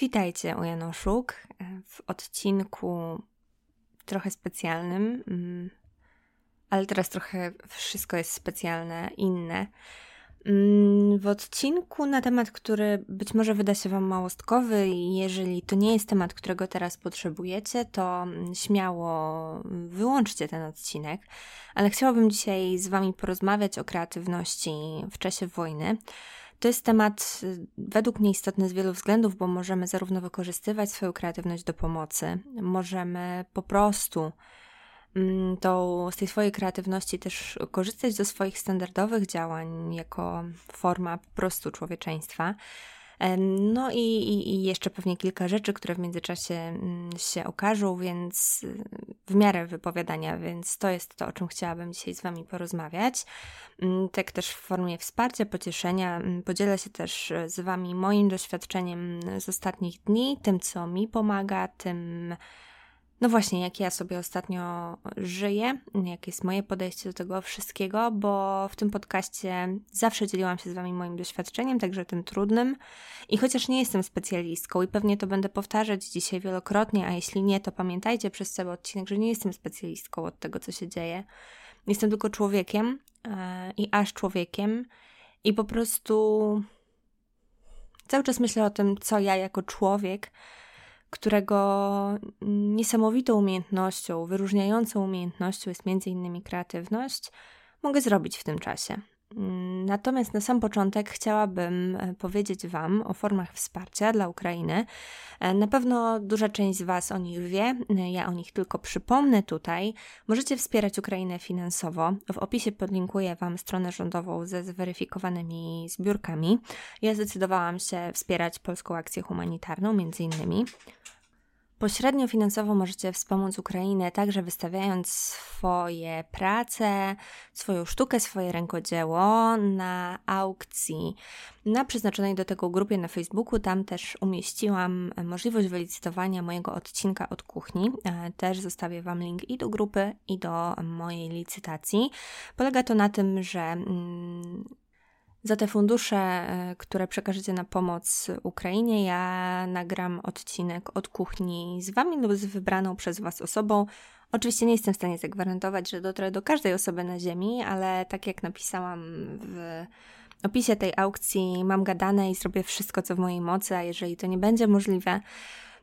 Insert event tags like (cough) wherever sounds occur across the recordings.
Witajcie u Janoszuk w odcinku trochę specjalnym, mm, ale teraz trochę wszystko jest specjalne, inne. Mm, w odcinku na temat, który być może wyda się Wam małostkowy, jeżeli to nie jest temat, którego teraz potrzebujecie, to śmiało wyłączcie ten odcinek. Ale chciałabym dzisiaj z Wami porozmawiać o kreatywności w czasie wojny. To jest temat y, według mnie istotny z wielu względów, bo możemy zarówno wykorzystywać swoją kreatywność do pomocy, możemy po prostu mm, to z tej swojej kreatywności też korzystać do swoich standardowych działań jako forma po prostu człowieczeństwa. No i, i, i, jeszcze pewnie kilka rzeczy, które w międzyczasie mm, się okażą, więc w miarę wypowiadania, więc to jest to, o czym chciałabym dzisiaj z Wami porozmawiać. Mm, tak też w formie wsparcia, pocieszenia. Mm, podzielę się też z Wami moim doświadczeniem z ostatnich dni, tym, co mi pomaga, tym no właśnie, jak ja sobie ostatnio żyję, jakie jest moje podejście do tego wszystkiego, bo w tym podcaście zawsze dzieliłam się z Wami moim doświadczeniem, także tym trudnym. I chociaż nie jestem specjalistką i pewnie to będę powtarzać dzisiaj wielokrotnie, a jeśli nie, to pamiętajcie przez cały odcinek, że nie jestem specjalistką od tego, co się dzieje. Jestem tylko człowiekiem yy, i aż człowiekiem i po prostu cały czas myślę o tym, co ja jako człowiek którego niesamowitą umiejętnością, wyróżniającą umiejętnością jest między innymi kreatywność, mogę zrobić w tym czasie. Natomiast na sam początek chciałabym e, powiedzieć Wam o formach wsparcia dla Ukrainy. E, na pewno duża część z Was o nich wie, e, ja o nich tylko przypomnę tutaj. Możecie wspierać Ukrainę finansowo. W opisie podlinkuję Wam stronę rządową ze zweryfikowanymi zbiórkami. Ja zdecydowałam się wspierać polską akcję humanitarną, między innymi. Pośrednio finansowo możecie wspomóc Ukrainę także wystawiając swoje prace, swoją sztukę, swoje rękodzieło na aukcji na przeznaczonej do tego grupie na Facebooku. Tam też umieściłam możliwość wylicytowania mojego odcinka od kuchni. E, też zostawię Wam link i do grupy, i do mojej licytacji. Polega to na tym, że mm, za te fundusze, e, które przekażecie na pomoc Ukrainie, ja nagram odcinek od kuchni z Wami lub z wybraną przez Was osobą. Oczywiście nie jestem w stanie zagwarantować, że dotrę do każdej osoby na Ziemi, ale tak jak napisałam w opisie tej aukcji, mam gadane i zrobię wszystko, co w mojej mocy, a jeżeli to nie będzie możliwe,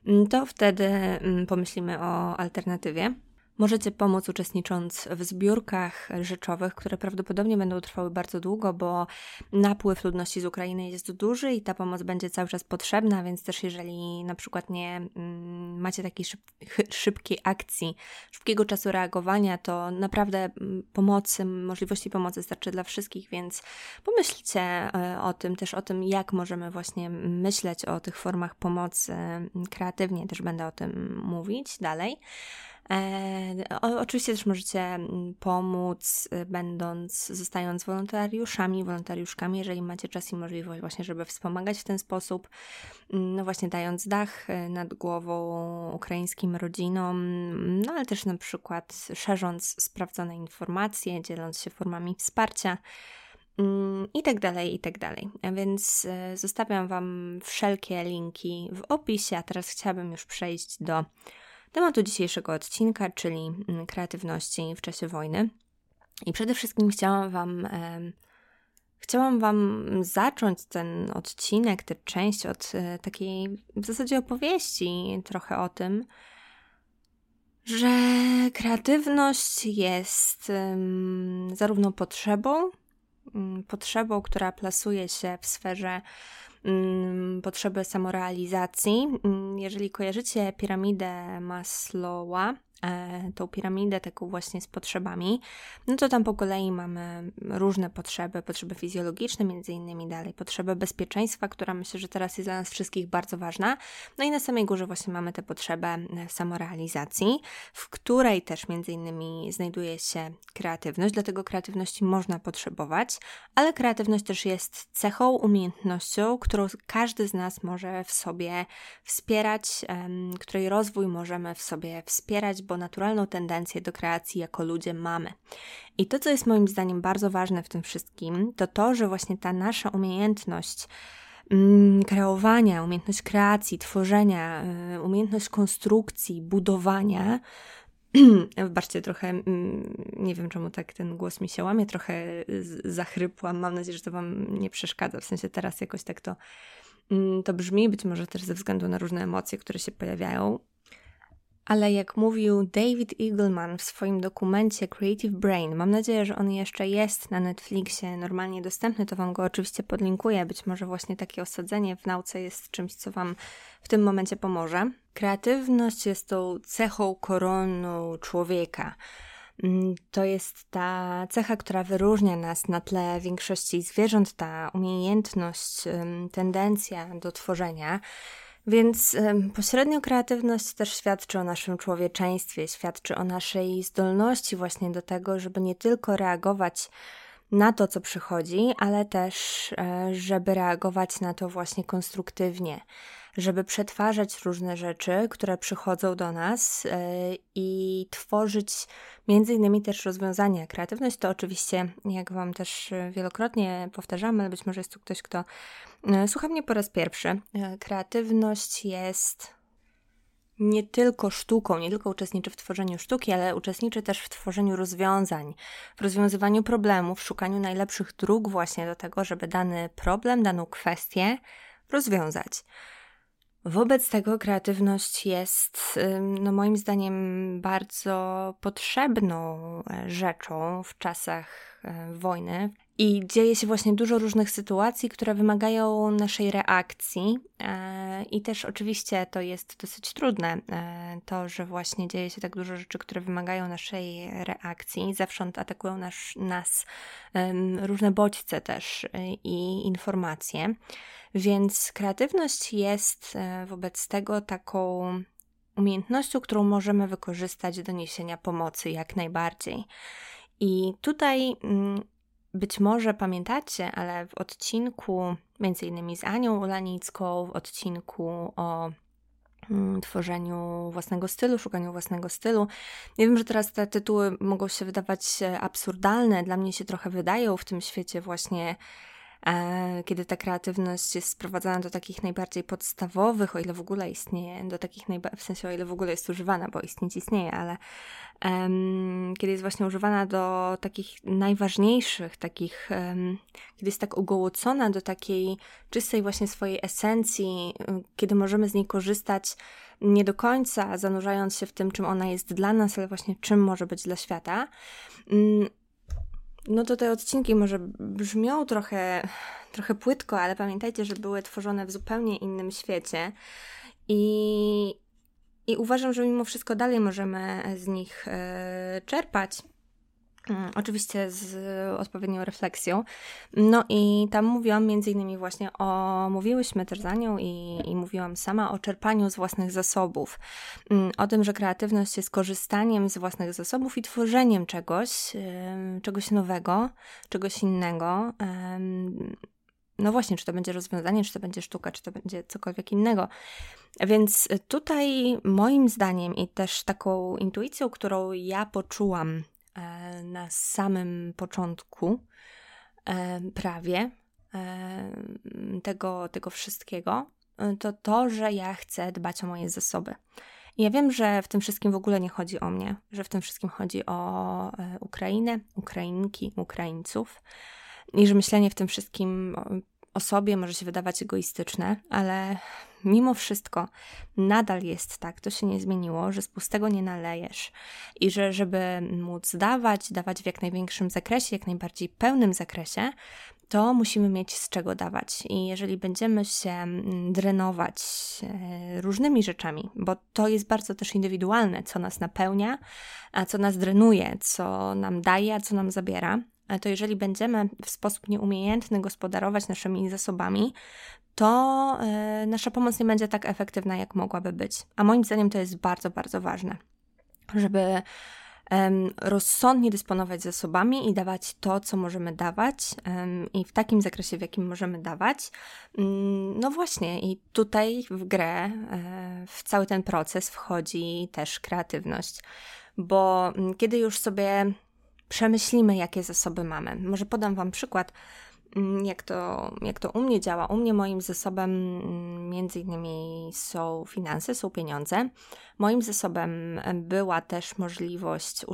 mm, to wtedy mm, pomyślimy o alternatywie. Możecie pomóc uczestnicząc w zbiórkach rzeczowych, które prawdopodobnie będą trwały bardzo długo, bo napływ ludności z Ukrainy jest duży i ta pomoc będzie cały czas potrzebna, więc też jeżeli na przykład nie mm, macie takiej szyb szybkiej akcji, szybkiego czasu reagowania, to naprawdę mm, pomocy, możliwości pomocy starczy dla wszystkich, więc pomyślcie e, o tym, też o tym, jak możemy właśnie myśleć o tych formach pomocy mm, kreatywnie, też będę o tym mówić dalej. E, oczywiście też możecie mm, pomóc, y, będąc, zostając wolontariuszami, wolontariuszkami, jeżeli macie czas i możliwość właśnie, żeby wspomagać w ten sposób, mm, no właśnie dając dach y, nad głową ukraińskim rodzinom, no ale też na przykład szerząc sprawdzone informacje, dzieląc się formami wsparcia mm, i tak dalej, i tak dalej. Więc y, zostawiam Wam wszelkie linki w opisie, a teraz chciałabym już przejść do tematu dzisiejszego odcinka, czyli mm, kreatywności w czasie wojny. I przede wszystkim chciałam Wam. E, chciałam Wam zacząć ten odcinek, tę część od e, takiej w zasadzie opowieści, trochę o tym, że kreatywność jest zarówno potrzebą, potrzebą, która plasuje się w sferze Mm, potrzeby samorealizacji. Mm, jeżeli kojarzycie piramidę Maslowa, tą piramidę taką właśnie z potrzebami, no to tam po kolei mamy różne potrzeby, potrzeby fizjologiczne między innymi dalej, potrzebę bezpieczeństwa, która myślę, że teraz jest dla nas wszystkich bardzo ważna. No i na samej górze właśnie mamy tę potrzebę e, samorealizacji, w której też między innymi znajduje się kreatywność, dlatego kreatywności można potrzebować, ale kreatywność też jest cechą, umiejętnością, którą każdy z nas może w sobie wspierać, której rozwój możemy w sobie wspierać, bo naturalną tendencję do kreacji jako ludzie mamy. I to, co jest moim zdaniem bardzo ważne w tym wszystkim, to to, że właśnie ta nasza umiejętność mm, kreowania, umiejętność kreacji, tworzenia, y, umiejętność konstrukcji, budowania. (clears throat) Wybaczcie, trochę mm, nie wiem czemu tak ten głos mi się łamie, trochę zachrypłam. Mam nadzieję, że to Wam nie przeszkadza. W sensie teraz jakoś tak to, mm, to brzmi, być może też ze względu na różne emocje, które się pojawiają. Ale jak mówił David Eagleman w swoim dokumencie Creative Brain, mam nadzieję, że on jeszcze jest na Netflixie normalnie dostępny, to Wam go oczywiście podlinkuję. Być może właśnie takie osadzenie w nauce jest czymś, co Wam w tym momencie pomoże. Kreatywność jest tą cechą koronną człowieka. Mm, to jest ta cecha, która wyróżnia nas na tle większości zwierząt, ta umiejętność, tendencja do tworzenia. Więc pośrednio kreatywność też świadczy o naszym człowieczeństwie, świadczy o naszej zdolności właśnie do tego, żeby nie tylko reagować na to, co przychodzi, ale też, e, żeby reagować na to właśnie konstruktywnie, żeby przetwarzać różne rzeczy, które przychodzą do nas e, i tworzyć między innymi też rozwiązania. Kreatywność to oczywiście, jak Wam też wielokrotnie powtarzamy, ale być może jest tu ktoś, kto e, słucha mnie po raz pierwszy. Kreatywność jest nie tylko sztuką, nie tylko uczestniczy w tworzeniu sztuki, ale uczestniczy też w tworzeniu rozwiązań, w rozwiązywaniu problemów, w szukaniu najlepszych dróg właśnie do tego, żeby dany problem, daną kwestię rozwiązać. Wobec tego kreatywność jest, no moim zdaniem, bardzo potrzebną rzeczą w czasach wojny. I dzieje się właśnie dużo różnych sytuacji, które wymagają naszej reakcji, e, i też oczywiście to jest dosyć trudne, to, że właśnie dzieje się tak dużo rzeczy, które wymagają naszej reakcji. Zewsząd atakują nas, nas różne bodźce też i informacje. Więc kreatywność jest e, wobec tego taką umiejętnością, którą możemy wykorzystać do niesienia pomocy jak najbardziej. I tutaj mm, być może pamiętacie, ale w odcinku między innymi z Anią Ulanicką, w odcinku o mm, tworzeniu własnego stylu, szukaniu własnego stylu. Ja wiem, że teraz te tytuły mogą się wydawać e, absurdalne, dla mnie się trochę wydają w tym świecie właśnie kiedy ta kreatywność jest sprowadzana do takich najbardziej podstawowych, o ile w ogóle istnieje, do takich w sensie o ile w ogóle jest używana, bo istnieć istnieje, ale um, kiedy jest właśnie używana do takich najważniejszych, takich, um, kiedy jest tak ugołocona do takiej czystej właśnie swojej esencji, kiedy możemy z niej korzystać nie do końca zanurzając się w tym, czym ona jest dla nas, ale właśnie czym może być dla świata, um, no to te odcinki może brzmią trochę, trochę płytko, ale pamiętajcie, że były tworzone w zupełnie innym świecie i, i uważam, że mimo wszystko dalej możemy z nich e, czerpać. Mm, oczywiście z odpowiednią refleksją. No i tam mówiłam między innymi właśnie o, mówiłyśmy też za nią i, i mówiłam sama o czerpaniu z własnych zasobów. Mm, o tym, że kreatywność jest korzystaniem z własnych zasobów i tworzeniem czegoś, czegoś nowego, czegoś innego. No właśnie, czy to będzie rozwiązanie, czy to będzie sztuka, czy to będzie cokolwiek innego. Więc tutaj moim zdaniem i też taką intuicją, którą ja poczułam na samym początku e, prawie e, tego, tego wszystkiego, to to, że ja chcę dbać o moje zasoby. Ja wiem, że w tym wszystkim w ogóle nie chodzi o mnie, że w tym wszystkim chodzi o Ukrainę, Ukrainki, Ukraińców i że myślenie w tym wszystkim o sobie może się wydawać egoistyczne, ale mimo wszystko nadal jest tak, to się nie zmieniło, że z pustego nie nalejesz i że żeby móc dawać, dawać w jak największym zakresie, jak najbardziej pełnym zakresie, to musimy mieć z czego dawać. I jeżeli będziemy się mm, drenować e, różnymi rzeczami, bo to jest bardzo też indywidualne, co nas napełnia, a co nas drenuje, co nam daje, a co nam zabiera, to jeżeli będziemy w sposób nieumiejętny gospodarować naszymi zasobami, to e, nasza pomoc nie będzie tak efektywna, jak mogłaby być. A moim zdaniem to jest bardzo, bardzo ważne, żeby rozsądnie dysponować zasobami i dawać to, co możemy dawać i w takim zakresie, w jakim możemy dawać. Mm, no właśnie, i tutaj w grę, e, w cały ten proces wchodzi też kreatywność, bo mm, kiedy już sobie przemyślimy, jakie zasoby mamy. Może podam Wam przykład. Mm, jak to, jak to u mnie działa. U mnie moim zasobem mm, między innymi są finanse, są pieniądze. Moim zasobem była też możliwość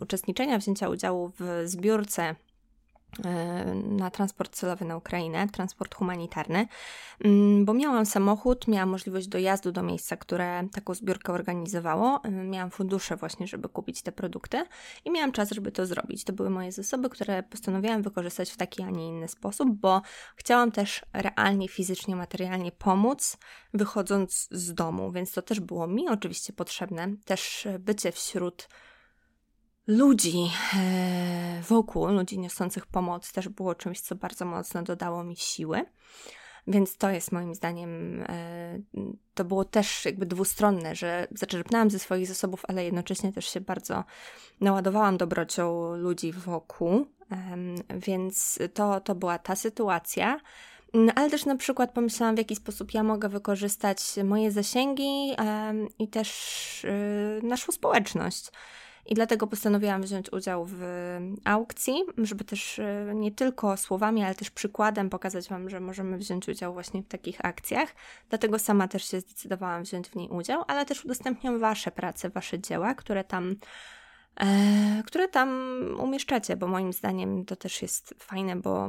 uczestniczenia, wzięcia udziału w zbiórce na transport celowy na Ukrainę, transport humanitarny, mm, bo miałam samochód, miałam możliwość dojazdu do miejsca, które taką zbiórkę organizowało, e, miałam fundusze właśnie, żeby kupić te produkty i miałam czas, żeby to zrobić. To były moje zasoby, które postanowiłam wykorzystać w taki, a nie inny sposób, bo chciałam też realnie, fizycznie, materialnie pomóc, wychodząc z domu, więc to też było mi oczywiście potrzebne, też bycie wśród ludzi e, wokół, ludzi niosących pomoc, też było czymś, co bardzo mocno dodało mi siły. Więc to jest moim zdaniem, e, to było też jakby dwustronne, że zaczerpnęłam ze swoich zasobów, ale jednocześnie też się bardzo naładowałam dobrocią ludzi wokół. Więc to, to była ta sytuacja. Mm, ale też na przykład pomyślałam, w jaki sposób ja mogę wykorzystać moje zasięgi i też y, naszą społeczność. I dlatego postanowiłam wziąć udział w aukcji, żeby też e, nie tylko słowami, ale też przykładem pokazać Wam, że możemy wziąć udział właśnie w takich akcjach. Dlatego sama też się zdecydowałam wziąć w niej udział, ale też udostępniam Wasze prace, Wasze dzieła, które tam e, które tam umieszczacie, bo moim zdaniem to też jest fajne, bo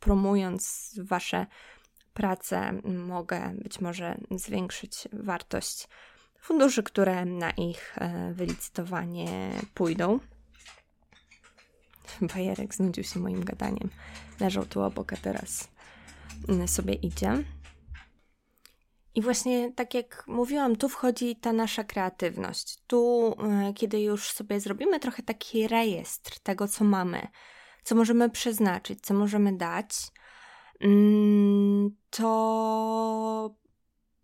promując Wasze prace mogę być może zwiększyć wartość funduszy, które na ich e, wylicytowanie pójdą. (laughs) Bajerek znudził się moim gadaniem. Leżał tu obok, a teraz mm, sobie idzie. I właśnie tak jak mówiłam, tu wchodzi ta nasza kreatywność. Tu, e, kiedy już sobie zrobimy trochę taki rejestr tego, co mamy, co możemy przeznaczyć, co możemy dać, mm, to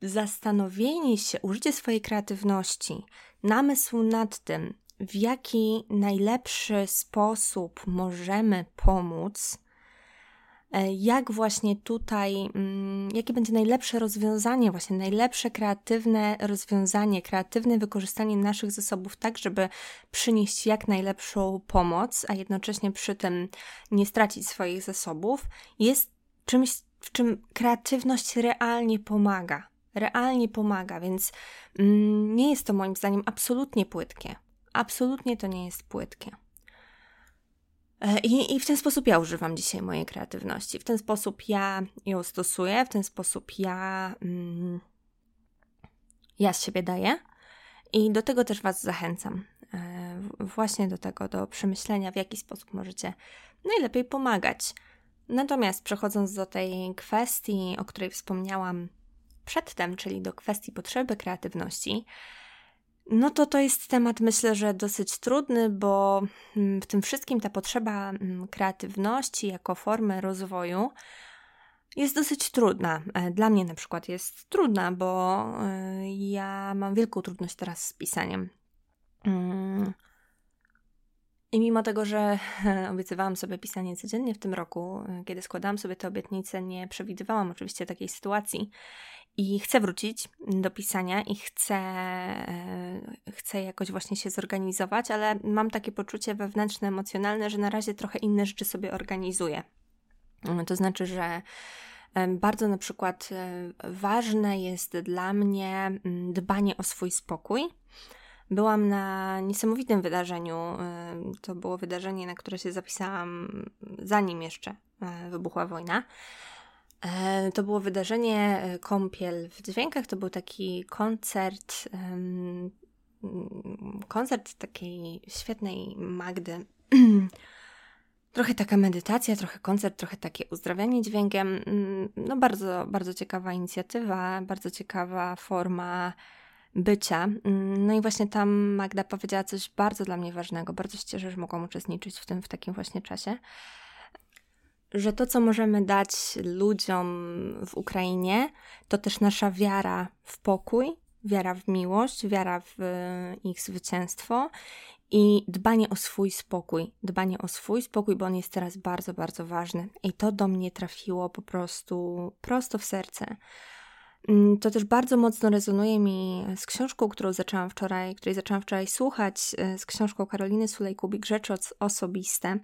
zastanowienie się, użycie swojej kreatywności, namysł nad tym, w jaki najlepszy sposób możemy pomóc, e, jak właśnie tutaj, mm, jakie będzie najlepsze rozwiązanie, właśnie najlepsze kreatywne rozwiązanie, kreatywne wykorzystanie naszych zasobów, tak, żeby przynieść jak najlepszą pomoc, a jednocześnie przy tym nie stracić swoich zasobów, jest czymś, w czym kreatywność realnie pomaga realnie pomaga, więc mm, nie jest to moim zdaniem absolutnie płytkie. Absolutnie to nie jest płytkie. E, I, I w ten sposób ja używam dzisiaj mojej kreatywności. W ten sposób ja ją stosuję, w ten sposób ja, mm, ja z siebie daję. I do tego też Was zachęcam. E, właśnie do tego, do przemyślenia, w jaki sposób możecie najlepiej pomagać. Natomiast przechodząc do tej kwestii, o której wspomniałam przedtem, czyli do kwestii potrzeby kreatywności, no to to jest temat, myślę, że dosyć trudny, bo mm, w tym wszystkim ta potrzeba mm, kreatywności jako formy rozwoju jest dosyć trudna. E, dla mnie na przykład jest trudna, bo e, ja mam wielką trudność teraz z pisaniem. Mm. I mimo tego, że obiecywałam sobie pisanie codziennie w tym roku, e, kiedy składałam sobie te obietnice, nie przewidywałam oczywiście takiej sytuacji i chcę wrócić do pisania i chcę, e, chcę jakoś właśnie się zorganizować, ale mam takie poczucie wewnętrzne, emocjonalne, że na razie trochę inne rzeczy sobie organizuję. To znaczy, że e, bardzo na przykład e, ważne jest dla mnie mm, dbanie o swój spokój. Byłam na niesamowitym wydarzeniu. To było wydarzenie, na które się zapisałam zanim jeszcze wybuchła wojna. To było wydarzenie e, Kąpiel w Dźwiękach. To był taki koncert, koncert takiej świetnej Magdy. (clears throat) trochę taka medytacja, trochę koncert, trochę takie uzdrawianie dźwiękiem. Mm, no bardzo, bardzo ciekawa inicjatywa, bardzo ciekawa forma bycia. Mm, no i właśnie tam Magda powiedziała coś bardzo dla mnie ważnego. Bardzo się cieszę, że mogłam uczestniczyć w tym w takim właśnie czasie że to, co możemy dać ludziom w Ukrainie, to też nasza wiara w pokój, wiara w miłość, wiara w e, ich zwycięstwo i dbanie o swój spokój. Dbanie o swój spokój, bo on jest teraz bardzo, bardzo ważny. I to do mnie trafiło po prostu prosto w serce. Mm, to też bardzo mocno rezonuje mi z książką, którą zaczęłam wczoraj, której zaczęłam wczoraj słuchać, e, z książką Karoliny Sulej-Kubik, Rzeczy osobiste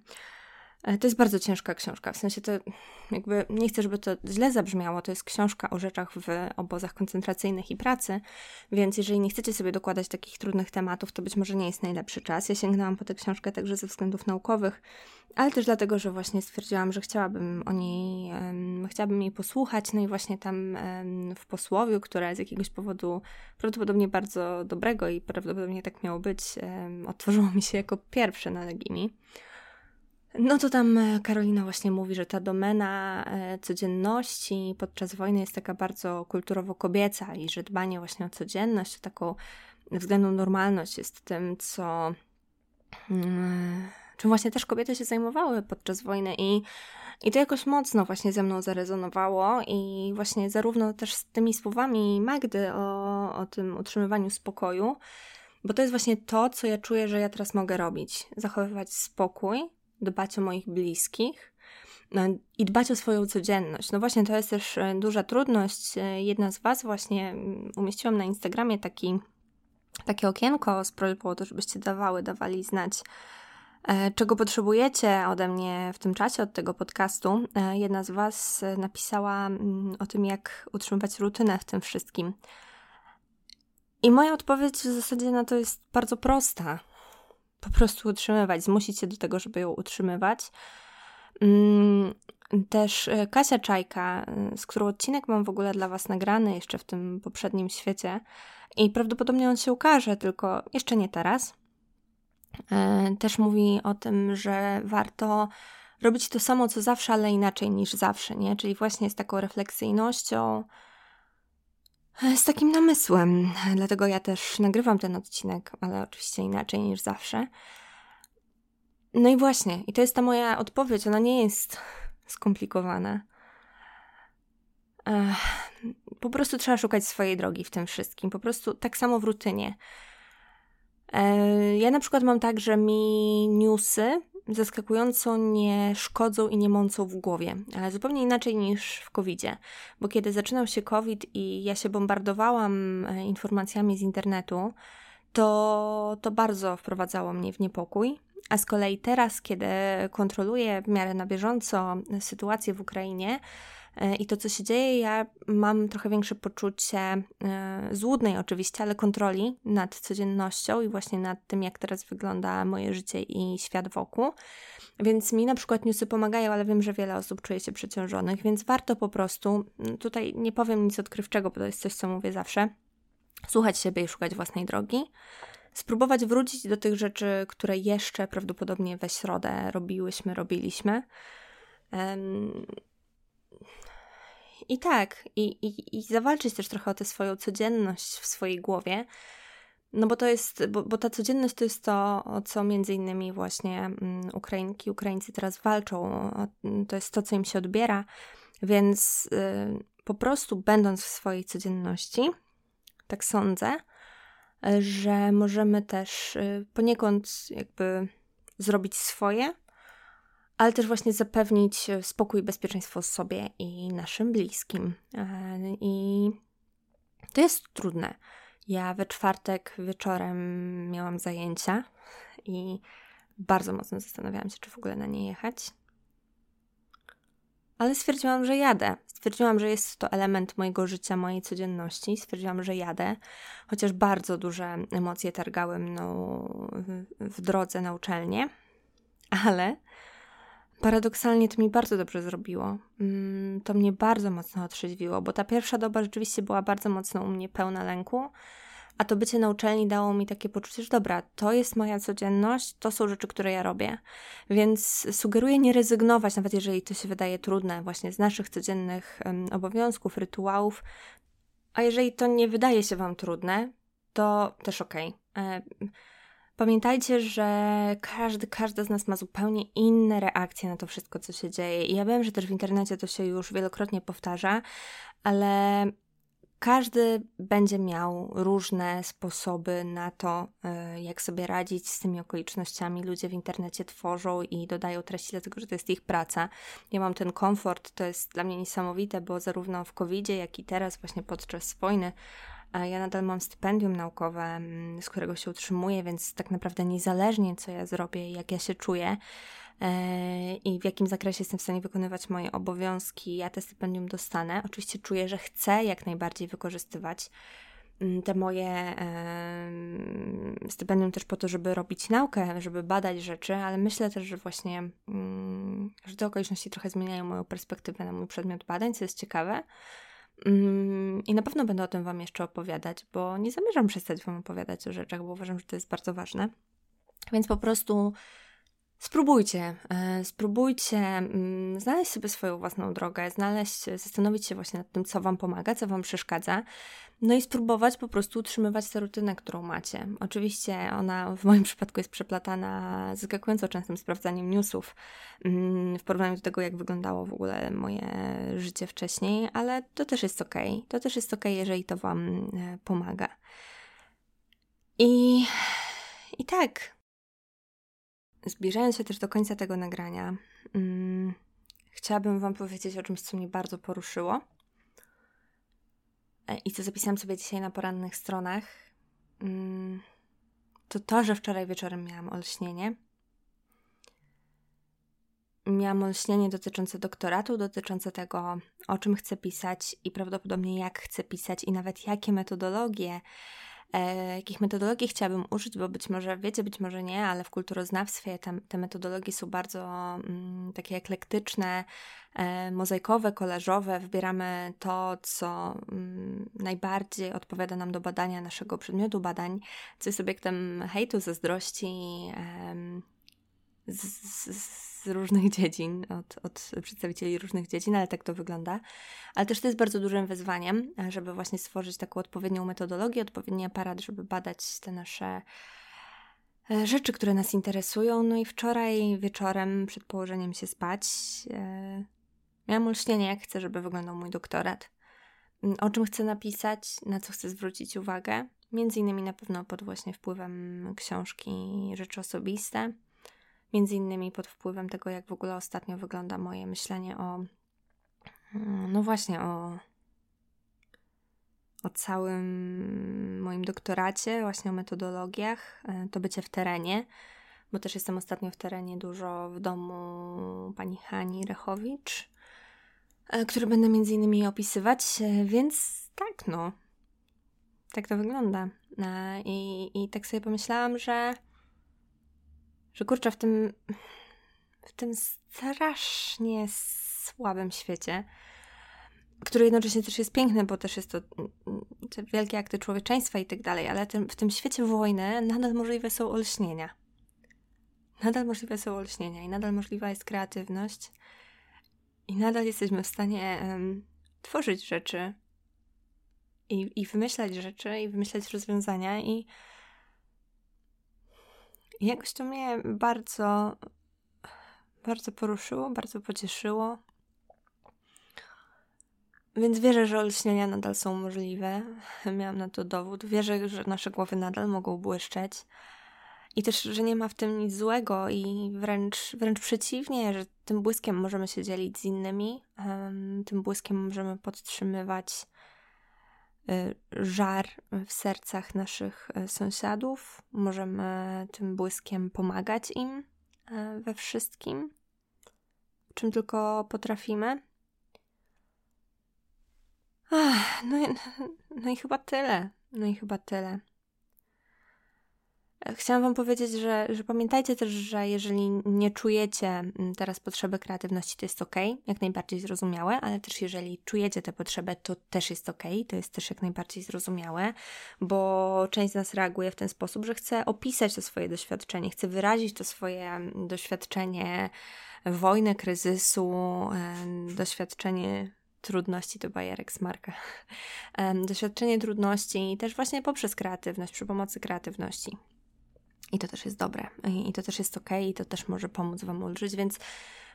to jest bardzo ciężka książka, w sensie to jakby nie chcę, żeby to źle zabrzmiało. To jest książka o rzeczach w obozach koncentracyjnych i pracy, więc jeżeli nie chcecie sobie dokładać takich trudnych tematów, to być może nie jest najlepszy czas. Ja sięgnęłam po tę książkę także ze względów naukowych, ale też dlatego, że właśnie stwierdziłam, że chciałabym o niej, um, chciałabym jej posłuchać. No i właśnie tam um, w posłowiu, które z jakiegoś powodu prawdopodobnie bardzo dobrego i prawdopodobnie tak miało być, um, otworzyło mi się jako pierwsze na Legimi. No to tam e, Karolina właśnie mówi, że ta domena e, codzienności podczas wojny jest taka bardzo kulturowo kobieca i że dbanie właśnie o codzienność, o taką względną normalność jest tym, co mm, czym właśnie też kobiety się zajmowały podczas wojny i, i to jakoś mocno właśnie ze mną zarezonowało i właśnie zarówno też z tymi słowami Magdy o, o tym utrzymywaniu spokoju, bo to jest właśnie to, co ja czuję, że ja teraz mogę robić. Zachowywać spokój, dbać o moich bliskich no, i dbać o swoją codzienność. No właśnie, to jest też e, duża trudność. E, jedna z Was właśnie mm, umieściłam na Instagramie taki, takie okienko z prośbą o to, żebyście dawały, dawali znać, e, czego potrzebujecie ode mnie w tym czasie, od tego podcastu. Jedna z Was napisała mm, o tym, jak utrzymywać rutynę w tym wszystkim. I moja odpowiedź w zasadzie na to jest bardzo prosta po prostu utrzymywać, zmusić się do tego, żeby ją utrzymywać. Mm, też e, Kasia Czajka, e, z którą odcinek mam w ogóle dla Was nagrany jeszcze w tym poprzednim świecie i prawdopodobnie on się ukaże, tylko jeszcze nie teraz. E, też mówi o tym, że warto robić to samo co zawsze, ale inaczej niż zawsze, nie? Czyli właśnie z taką refleksyjnością, z takim namysłem. Dlatego ja też nagrywam ten odcinek, ale oczywiście inaczej niż zawsze. No i właśnie, i to jest ta moja odpowiedź. Ona nie jest skomplikowana. Ech, po prostu trzeba szukać swojej drogi w tym wszystkim. Po prostu tak samo w rutynie. Ja na przykład mam tak, że mi newsy zaskakująco nie szkodzą i nie mącą w głowie, ale zupełnie inaczej niż w COVID-zie. Bo kiedy zaczynał się COVID i ja się bombardowałam e, informacjami z internetu, to, to bardzo wprowadzało mnie w niepokój. A z kolei teraz, kiedy kontroluję w miarę na bieżąco sytuację w Ukrainie, i to, co się dzieje, ja mam trochę większe poczucie e, złudnej oczywiście, ale kontroli nad codziennością i właśnie nad tym, jak teraz wygląda moje życie i świat wokół. Więc mi na przykład newsy pomagają, ale wiem, że wiele osób czuje się przeciążonych, więc warto po prostu, tutaj nie powiem nic odkrywczego, bo to jest coś, co mówię zawsze, słuchać siebie i szukać własnej drogi spróbować wrócić do tych rzeczy, które jeszcze prawdopodobnie we środę robiłyśmy, robiliśmy. I tak, i, i, i zawalczyć też trochę o tę swoją codzienność w swojej głowie. No bo to jest, bo, bo ta codzienność to jest to, o co między innymi właśnie um, Ukrainki, Ukraińcy teraz walczą. To jest to, co im się odbiera. Więc y, po prostu będąc w swojej codzienności, tak sądzę, że możemy też y, poniekąd jakby zrobić swoje, ale też właśnie zapewnić e, spokój i bezpieczeństwo sobie i naszym bliskim. E, I to jest trudne. Ja we czwartek wieczorem miałam zajęcia i bardzo mocno zastanawiałam się, czy w ogóle na nie jechać. Ale stwierdziłam, że jadę. Stwierdziłam, że jest to element mojego życia, mojej codzienności. Stwierdziłam, że jadę, chociaż bardzo duże emocje targały mną w, drodze na uczelnię, ale Paradoksalnie to mi bardzo dobrze zrobiło. Mm, to mnie bardzo mocno otrzeźwiło, bo ta pierwsza doba rzeczywiście była bardzo mocno u mnie pełna lęku, a to bycie na uczelni dało mi takie poczucie, że dobra, to jest moja codzienność, to są rzeczy, które ja robię. Więc sugeruję nie rezygnować, nawet jeżeli to się wydaje trudne, właśnie z naszych codziennych obowiązków, rytuałów. A jeżeli to nie wydaje się Wam trudne, to też okej. Okay. Pamiętajcie, że każdy, każda z nas ma zupełnie inne reakcje na to wszystko, co się dzieje. I ja wiem, że też w internecie to się już wielokrotnie powtarza, ale każdy będzie miał różne sposoby na to, e, jak sobie radzić z tymi okolicznościami. Ludzie w internecie tworzą i dodają treści, dlatego że to jest ich praca. Ja mam ten komfort, to jest dla mnie niesamowite, bo zarówno w covid jak i teraz, właśnie podczas wojny, Ja nadal mam stypendium naukowe, mm, z którego się utrzymuję, więc tak naprawdę niezależnie co ja zrobię, jak ja się czuję e, i w jakim zakresie jestem w stanie wykonywać moje obowiązki, ja te stypendium dostanę. Oczywiście czuję, że chcę jak najbardziej wykorzystywać mm, te moje stypendium też po to, żeby robić naukę, żeby badać rzeczy, ale myślę też, że właśnie, mm, że te okoliczności trochę zmieniają moją perspektywę na mój przedmiot badań, co jest ciekawe. Mm, I na pewno będę o tym Wam jeszcze opowiadać, bo nie zamierzam przestać Wam opowiadać o rzeczach, bo uważam, że to jest bardzo ważne. Więc po prostu spróbujcie, e, spróbujcie mm, znaleźć sobie swoją własną drogę, znaleźć, zastanowić się właśnie nad tym, co Wam pomaga, co Wam przeszkadza, no i spróbować po prostu utrzymywać tę rutynę, którą macie. Oczywiście ona w moim (laughs) przypadku jest przeplatana zaskakująco częstym sprawdzaniem newsów mm, w porównaniu do tego, jak wyglądało w ogóle moje życie wcześniej, ale to też jest ok. To też jest ok, jeżeli to Wam e, pomaga. I, i tak. Zbliżając się też do końca tego nagrania, mm, chciałabym Wam powiedzieć o czymś, co mnie bardzo poruszyło E, i co zapisałam sobie dzisiaj na porannych stronach, mm, to to, że wczoraj wieczorem miałam olśnienie. Miałam olśnienie dotyczące doktoratu, dotyczące tego, o czym chcę pisać i prawdopodobnie jak chcę pisać i nawet jakie metodologie jakich metodologii chciałabym użyć, bo być może wiecie, być może nie, ale w kulturoznawstwie te, te metodologie są bardzo mm, takie eklektyczne, e, mozaikowe, kolażowe. Wybieramy to, co mm, najbardziej odpowiada nam do badania naszego przedmiotu badań, co jest obiektem hejtu, zazdrości, z, z, z różnych (laughs) dziedzin, od, od przedstawicieli różnych dziedzin, ale tak to wygląda. Ale też to jest bardzo dużym wyzwaniem, żeby właśnie stworzyć taką odpowiednią metodologię, odpowiedni aparat, żeby badać te nasze e, rzeczy, które nas interesują. No i wczoraj wieczorem, przed położeniem się spać, e, miałam olśnienie, jak chcę, żeby wyglądał mój doktorat. O czym chcę napisać, na co chcę zwrócić uwagę. Między innymi na pewno pod właśnie wpływem książki Rzeczy Osobiste między innymi pod wpływem tego, jak w ogóle ostatnio wygląda moje myślenie o, mm, no właśnie, o, o całym moim doktoracie, właśnie o metodologiach, e, to bycie w terenie, bo też jestem ostatnio w terenie dużo w domu pani Hani Rechowicz, e, który będę między innymi opisywać, e, więc tak, no, tak to wygląda. I, i tak sobie pomyślałam, że że kurczę, w tym, w tym strasznie słabym świecie, który jednocześnie też jest piękny, bo też jest to te wielkie akty człowieczeństwa i tak dalej, ale tym, w tym świecie wojny nadal możliwe są olśnienia. Nadal możliwe są olśnienia i nadal możliwa jest kreatywność i nadal jesteśmy w stanie um, tworzyć rzeczy i, i wymyślać rzeczy i wymyślać rozwiązania i jakoś to mnie bardzo, bardzo poruszyło, bardzo pocieszyło. Więc wierzę, że olśnienia nadal są możliwe. (laughs) Miałam na to dowód. Wierzę, że nasze głowy nadal mogą błyszczeć. I też, że nie ma w tym nic złego i wręcz, wręcz przeciwnie, że tym błyskiem możemy się dzielić z innymi, tym błyskiem możemy podtrzymywać żar w sercach naszych y, sąsiadów. Możemy tym błyskiem pomagać im y, we wszystkim, czym tylko potrafimy. Ach, no, i, (laughs) no i chyba tyle. No i chyba tyle. Chciałam Wam powiedzieć, że, że pamiętajcie też, że jeżeli nie czujecie mm, teraz potrzeby kreatywności, to jest ok, jak najbardziej zrozumiałe, ale też jeżeli czujecie tę potrzebę, to też jest ok, to jest też jak najbardziej zrozumiałe, bo część z nas reaguje w ten sposób, że chce opisać to swoje doświadczenie, chce wyrazić to swoje mm, doświadczenie wojny, kryzysu, doświadczenie trudności, to bajerek z Marka. (laughs) Doświadczenie trudności też właśnie poprzez kreatywność, przy pomocy kreatywności. I to też jest dobre. I to też jest ok, i to też może pomóc Wam ulżyć, więc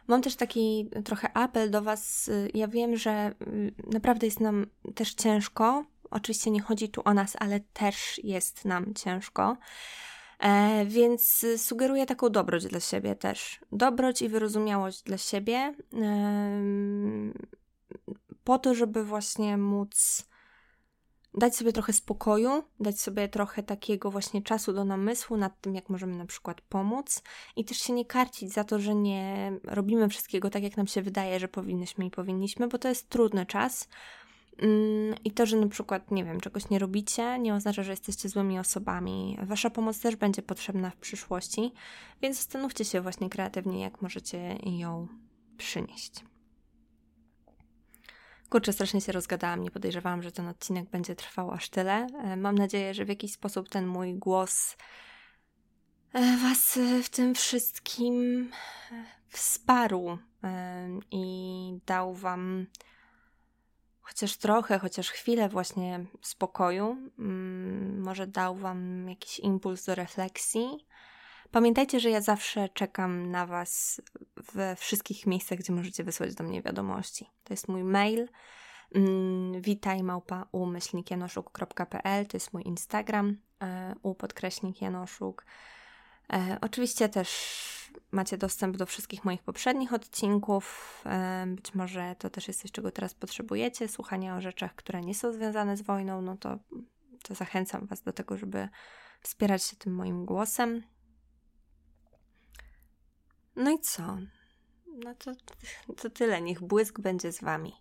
mam też taki trochę apel do Was. Ja wiem, że y, naprawdę jest nam też ciężko. Oczywiście nie chodzi tu o nas, ale też jest nam ciężko. E, więc sugeruję taką dobroć dla siebie też. Dobroć i wyrozumiałość dla siebie, e, po to, żeby właśnie móc dać sobie trochę spokoju, dać sobie trochę takiego właśnie czasu do namysłu nad tym, jak możemy na przykład pomóc i też się nie karcić za to, że nie robimy wszystkiego tak, jak nam się wydaje, że powinnyśmy i powinniśmy, bo to jest trudny czas. Mm, I to, że na przykład, nie wiem, czegoś nie robicie, nie oznacza, że jesteście złymi osobami. Wasza pomoc też będzie potrzebna w przyszłości, więc zastanówcie się właśnie kreatywnie, jak możecie ją przynieść. Kurczę, strasznie się rozgadałam, nie podejrzewałam, że ten odcinek będzie trwał aż tyle. E, mam nadzieję, że w jakiś sposób ten mój głos e, Was w tym wszystkim wsparł e, i dał Wam chociaż trochę, chociaż chwilę właśnie spokoju. Mm, może dał Wam jakiś impuls do refleksji. Pamiętajcie, że ja zawsze czekam na Was we wszystkich miejscach, gdzie możecie wysłać do mnie wiadomości. To jest mój mail mm, witaj małpa umyślnikjanoszuk.pl to jest mój Instagram e, u podkreśnik Janoszuk. E, oczywiście też macie dostęp do wszystkich moich poprzednich odcinków. E, być może to też jest coś, czego teraz potrzebujecie, słuchania o rzeczach, które nie są związane z wojną, no to, to zachęcam Was do tego, żeby wspierać się tym moim głosem. No i co? No to, to tyle. Niech błysk będzie z wami.